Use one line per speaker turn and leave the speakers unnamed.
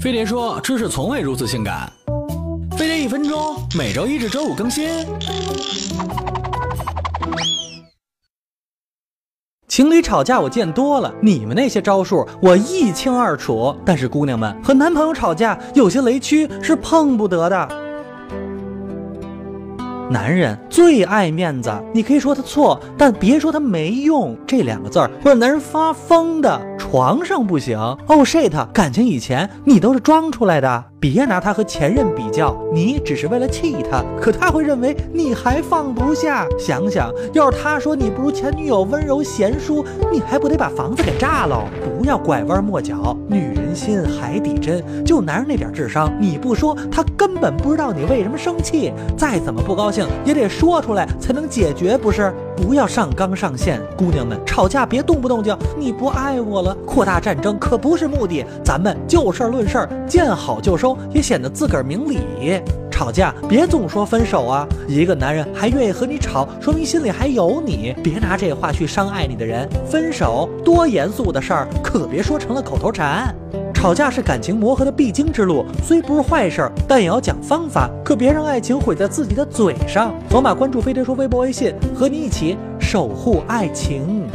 飞碟说：“知识从未如此性感。”飞碟一分钟，每周一至周五更新。
情侣吵架我见多了，你们那些招数我一清二楚。但是姑娘们和男朋友吵架，有些雷区是碰不得的。男人最爱面子，你可以说他错，但别说他没用。这两个字儿会让男人发疯的。皇上不行。Oh shit，感情以前你都是装出来的。别拿他和前任比较，你只是为了气他，可他会认为你还放不下。想想，要是他说你不如前女友温柔贤淑，你还不得把房子给炸了？不要拐弯抹角，女人心海底针，就男人那点智商，你不说，他根本不知道你为什么生气。再怎么不高兴，也得说出来才能解决，不是？不要上纲上线，姑娘们吵架别动不动就你不爱我了，扩大战争可不是目的，咱们就事论事，见好就收。也显得自个儿明理。吵架别总说分手啊！一个男人还愿意和你吵，说明心里还有你。别拿这话去伤爱你的人。分手多严肃的事儿，可别说成了口头禅。吵架是感情磨合的必经之路，虽不是坏事儿，但也要讲方法，可别让爱情毁在自己的嘴上。扫码关注飞碟说微博微信，和你一起守护爱情。